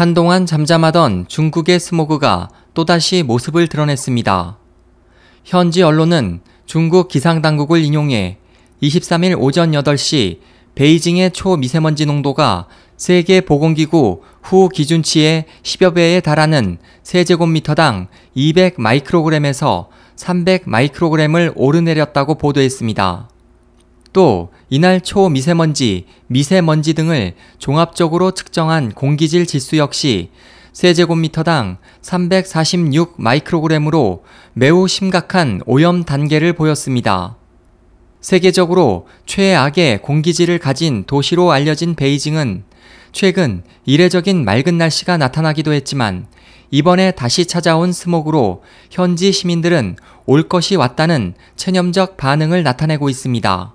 한동안 잠잠하던 중국의 스모그가 또다시 모습을 드러냈습니다. 현지 언론은 중국 기상당국을 인용해 23일 오전 8시 베이징의 초미세먼지 농도가 세계보건기구 후 기준치의 10여 배에 달하는 세제곱미터당 200 마이크로그램에서 300 마이크로그램을 오르내렸다고 보도했습니다. 또 이날 초미세먼지, 미세먼지 등을 종합적으로 측정한 공기질 지수 역시 세제곱미터당 346 마이크로그램으로 매우 심각한 오염 단계를 보였습니다. 세계적으로 최악의 공기질을 가진 도시로 알려진 베이징은 최근 이례적인 맑은 날씨가 나타나기도 했지만 이번에 다시 찾아온 스모그로 현지 시민들은 올 것이 왔다는 체념적 반응을 나타내고 있습니다.